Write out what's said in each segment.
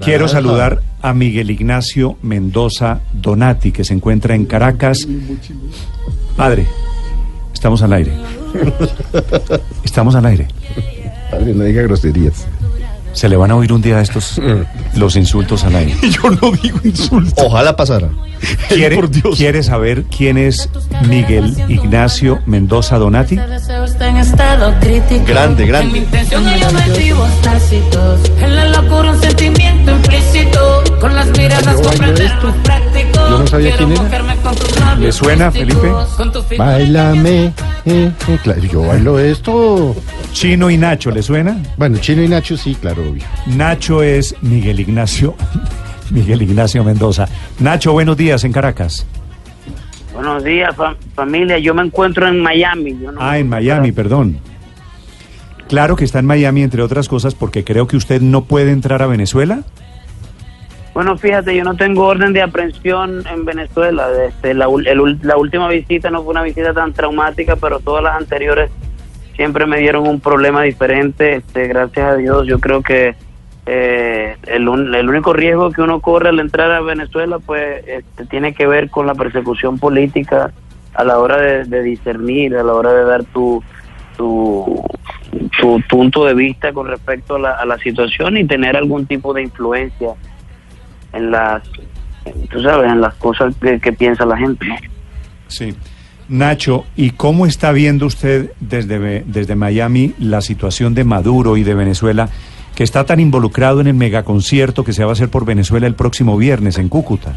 Quiero saludar a Miguel Ignacio Mendoza Donati, que se encuentra en Caracas. Padre, estamos al aire. Estamos al aire. Padre, no diga groserías. Se le van a oír un día estos los insultos al aire. Yo no digo insultos. Ojalá pasara. ¿Quiere, Por Dios. ¿Quiere saber quién es Miguel Ignacio Mendoza Donati? Grande, grande. Intención y objetivos tácitos. En la locura un sentimiento implícito. Con las miradas Yo comprender no sabía quién era. ¿Le suena, Felipe? Bailame. Eh, eh, claro, yo bailo esto. Chino y Nacho, ¿le suena? Bueno, Chino y Nacho sí, claro, obvio. Nacho es Miguel Ignacio. Miguel Ignacio Mendoza. Nacho, buenos días en Caracas. Buenos días, fa- familia. Yo me encuentro en Miami. Yo no Ah, en Miami, perdón. Claro que está en Miami, entre otras cosas, porque creo que usted no puede entrar a Venezuela. Bueno, fíjate, yo no tengo orden de aprehensión en Venezuela. Este, la, el la última visita no fue una visita tan traumática, pero todas las anteriores siempre me dieron un problema diferente. Este, gracias a Dios, yo creo que eh, el, un- el único riesgo que uno corre al entrar a Venezuela, pues, este, tiene que ver con la persecución política a la hora de, discernir, a la hora de dar tu tu, tu punto de vista con respecto a la, a la situación y tener algún tipo de influencia en las, tú sabes, en las cosas que, que piensa la gente. Sí. Nacho, ¿y cómo está viendo usted desde, desde Miami la situación de Maduro y de Venezuela, que está tan involucrado en el megaconcierto que se va a hacer por Venezuela el próximo viernes en Cúcuta?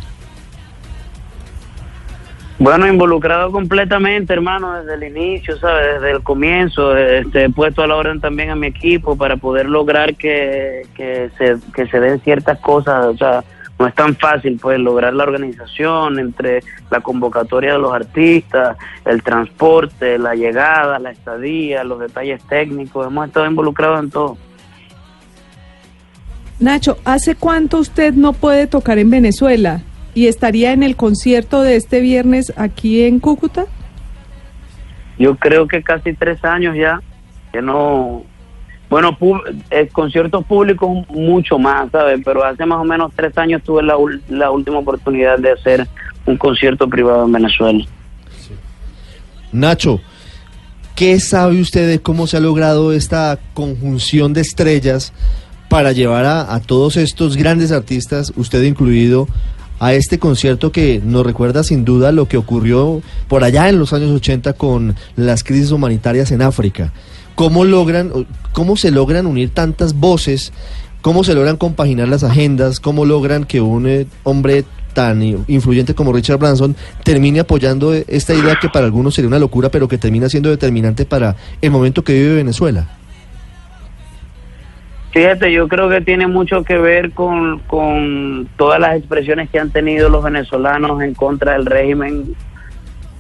Bueno, involucrado completamente, hermano, desde el inicio, ¿sabes? Desde el comienzo, este, he puesto a la orden también a mi equipo para poder lograr que, que, se, que se den ciertas cosas, o sea, no es tan fácil, pues, lograr la organización entre la convocatoria de los artistas, el transporte, la llegada, la estadía, los detalles técnicos, hemos estado involucrados en todo. Nacho, ¿hace cuánto usted no puede tocar en Venezuela y estaría en el concierto de este viernes aquí en Cúcuta? Yo creo que casi tres años ya, que no... Bueno, eh, conciertos públicos mucho más, ¿sabes? Pero hace más o menos tres años tuve la, la última oportunidad de hacer un concierto privado en Venezuela. Nacho, ¿qué sabe usted de cómo se ha logrado esta conjunción de estrellas para llevar a, todos estos grandes artistas, usted incluido, a este concierto que nos recuerda sin duda lo que ocurrió por allá en los años 80 con las crisis humanitarias en África? ¿Cómo logran, cómo se logran unir tantas voces? ¿Cómo se logran compaginar las agendas? ¿Cómo logran que un eh, hombre tan influyente como Richard Branson termine apoyando eh, esta idea que para algunos sería una locura, pero que termina siendo determinante para el momento que vive Venezuela? Fíjate, yo creo que tiene mucho que ver con, con todas las expresiones que han tenido los venezolanos en contra del régimen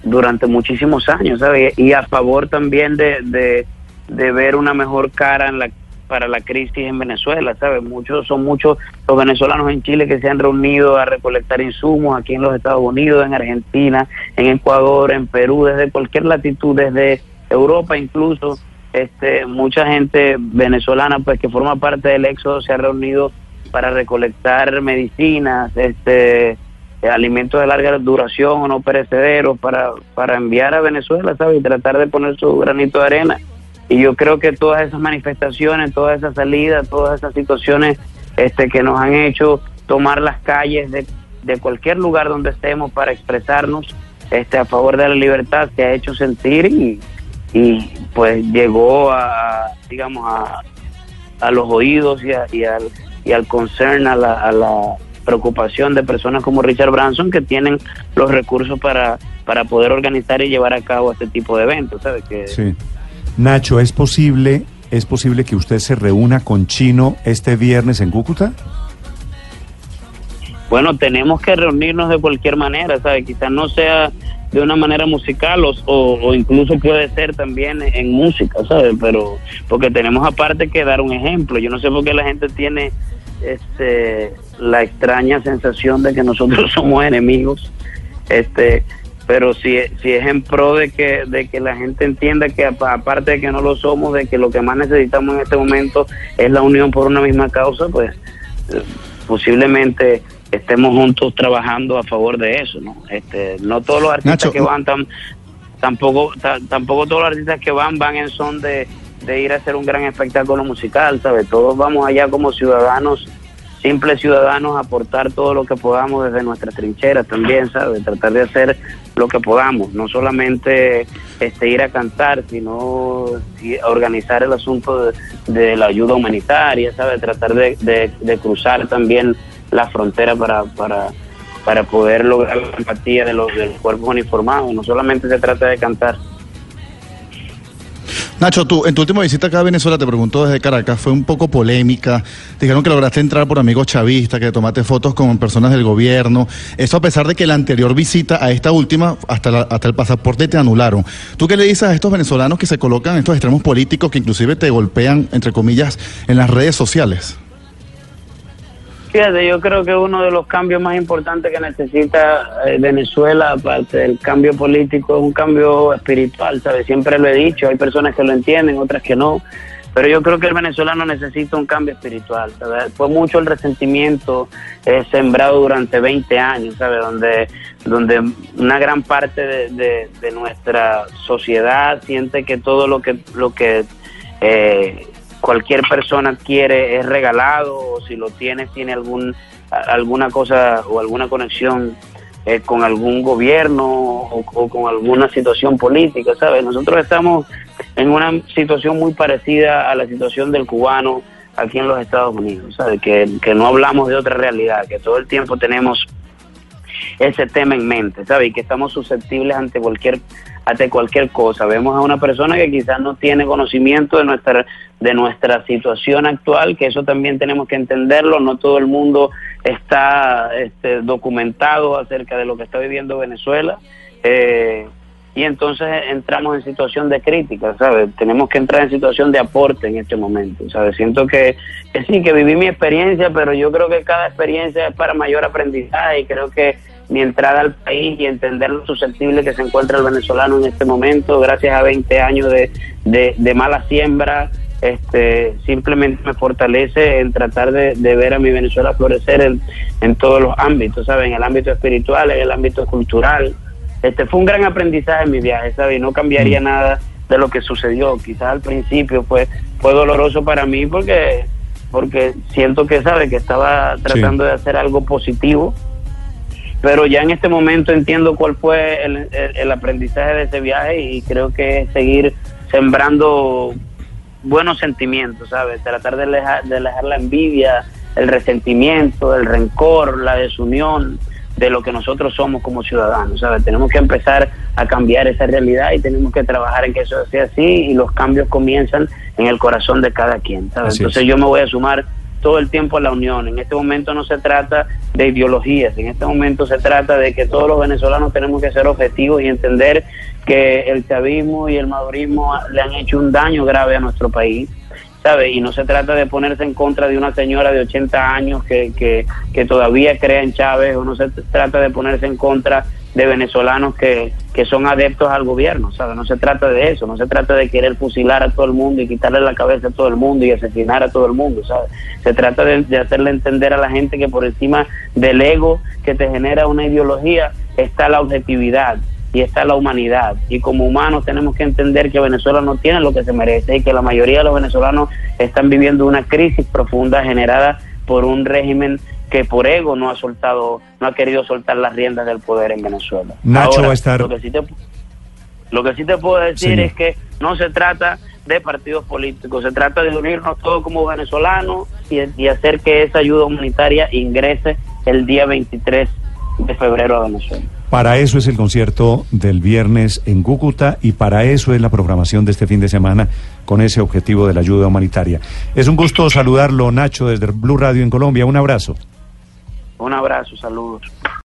durante muchísimos años, ¿sabes? Y a favor también de, de, de ver una mejor cara en la, para la crisis en Venezuela, ¿sabes? Muchos, son muchos los venezolanos en Chile que se han reunido a recolectar insumos aquí en los Estados Unidos, en Argentina, en Ecuador, en Perú, desde cualquier latitud, desde Europa incluso este mucha gente venezolana pues que forma parte del éxodo se ha reunido para recolectar medicinas este alimentos de larga duración o no perecederos para para enviar a Venezuela sabes y tratar de poner su granito de arena. Y yo creo que todas esas manifestaciones todas esas salidas todas esas situaciones este que nos han hecho tomar las calles de, de cualquier lugar donde estemos para expresarnos este a favor de la libertad se ha hecho sentir y y pues llegó a digamos a, a los oídos y, a- y al y al concern a la, a la preocupación de personas como Richard Branson que tienen los recursos para para poder organizar y llevar a cabo este tipo de eventos sabes que Sí. Nacho, ¿es posible, ¿es posible que usted se reúna con Chino este viernes en Cúcuta? bueno, tenemos que reunirnos de cualquier manera, ¿sabes? Quizás no sea de una manera musical o, incluso puede ser también en música, ¿sabes? Pero porque tenemos aparte que dar un ejemplo. Yo no sé por qué la gente tiene este la extraña sensación de que nosotros somos enemigos. Este, pero si, si es en pro de que, de que la gente entienda que aparte de que no lo somos, de que lo que más necesitamos en este momento es la unión por una misma causa, pues eh, posiblemente estemos juntos trabajando a favor de eso, ¿no? Este, no todos los artistas que van tampoco tampoco todos los artistas que van van en son de, de ir a hacer un gran espectáculo musical, ¿sabes? Todos vamos allá como ciudadanos simples ciudadanos aportar todo lo que podamos desde nuestras trincheras también, ¿sabes? Tratar de hacer lo que podamos, no solamente este, ir a cantar, sino organizar el asunto de, la ayuda humanitaria, ¿sabes? Tratar de, cruzar también la frontera para, para, para poder lograr la empatía de los, de los cuerpos uniformados, no solamente se trata de cantar. Nacho, tú, en tu última visita acá a Venezuela, te pregunto desde Caracas, fue un poco polémica. Dijeron que lograste entrar por amigos chavistas, que tomaste fotos con personas del gobierno. Eso a pesar de que la anterior visita a esta última, hasta, hasta el pasaporte te anularon. ¿Tú qué le dices a estos venezolanos que se colocan en estos extremos políticos que inclusive te golpean, entre comillas, en las redes sociales? Fíjate, yo creo que uno de los cambios más importantes que necesita eh, Venezuela, aparte del cambio político, es un cambio espiritual, ¿sabes? Siempre lo he dicho, hay personas que lo entienden, otras que no, pero yo creo que el venezolano necesita un cambio espiritual, ¿sabes? Fue mucho el resentimiento eh, sembrado durante 20 años, ¿sabes? Donde, donde una gran parte de, de, nuestra sociedad siente que todo lo que, lo que eh, cualquier persona quiere es regalado o si lo tiene tiene algún alguna cosa o alguna conexión eh, con algún gobierno o, con alguna situación política, ¿sabes? Nosotros estamos en una situación muy parecida a la situación del cubano aquí en los Estados Unidos, ¿sabes? Que, que no hablamos de otra realidad, que todo el tiempo tenemos ese tema en mente, ¿sabes? Y que estamos susceptibles ante cualquier ante cualquier cosa. Vemos a una persona que quizás no tiene conocimiento de nuestra de nuestra situación actual, que eso también tenemos que entenderlo, no todo el mundo está este, documentado acerca de lo que está viviendo Venezuela. Eh, y entonces entramos en situación de crítica, ¿sabes? Tenemos que entrar en situación de aporte en este momento, ¿sabes? Siento que, que sí, que viví mi experiencia, pero yo creo que cada experiencia es para mayor aprendizaje y creo que mi entrada al país y entender lo susceptible que se encuentra el venezolano en este momento, gracias a 20 años de, de, mala siembra, este, simplemente me fortalece en tratar de, ver a mi Venezuela florecer en, en todos los ámbitos, ¿sabes? En el ámbito espiritual, en el ámbito cultural. Este fue un gran aprendizaje en mi viaje, ¿sabes? Y no cambiaría mm. nada de lo que sucedió. Quizás al principio fue, fue doloroso para mí porque, porque siento que, ¿sabes? Que estaba tratando de hacer algo positivo pero ya en este momento entiendo cuál fue el, aprendizaje de ese viaje y creo que es seguir sembrando buenos sentimientos, ¿sabes? Tratar de dejar, de dejar la envidia, el resentimiento, el rencor, la desunión de lo que nosotros somos como ciudadanos, ¿sabes? Tenemos que empezar a cambiar esa realidad y tenemos que trabajar en que eso sea así y los cambios comienzan en el corazón de cada quien, ¿sabes? Entonces yo me voy a sumar todo el tiempo a la unión. En este momento no se trata de ideologías, en este momento se trata de que todos los venezolanos tenemos que ser objetivos y entender que el chavismo y el madurismo le han hecho un daño grave a nuestro país. Y no se trata de ponerse en contra de una señora de 80 años que, que, que todavía crea en Chávez, o no se trata de ponerse en contra de venezolanos que, que son adeptos al gobierno, ¿sabes? No se trata de eso, no se trata de querer fusilar a todo el mundo y quitarle la cabeza a todo el mundo y asesinar a todo el mundo, ¿sabes? Se trata de hacerle entender a la gente que por encima del ego que te genera una ideología está la objetividad y está la humanidad. Y como humanos tenemos que entender que Venezuela no tiene lo que se merece y que la mayoría de los venezolanos están viviendo una crisis profunda generada por un régimen que por ego no ha soltado, no ha querido soltar las riendas del poder en Venezuela. Nacho va a estar. Lo que sí te, lo que sí te puedo decir es que no se trata de partidos políticos, se trata de unirnos todos como venezolanos y, y hacer que esa ayuda humanitaria ingrese el día 23 de febrero a Venezuela. Para eso es el concierto del viernes en Cúcuta y para eso es la programación de este fin de semana con ese objetivo de la ayuda humanitaria. Es un gusto saludarlo, Nacho, desde Blue Radio en Colombia. Un abrazo. Un abrazo, saludos.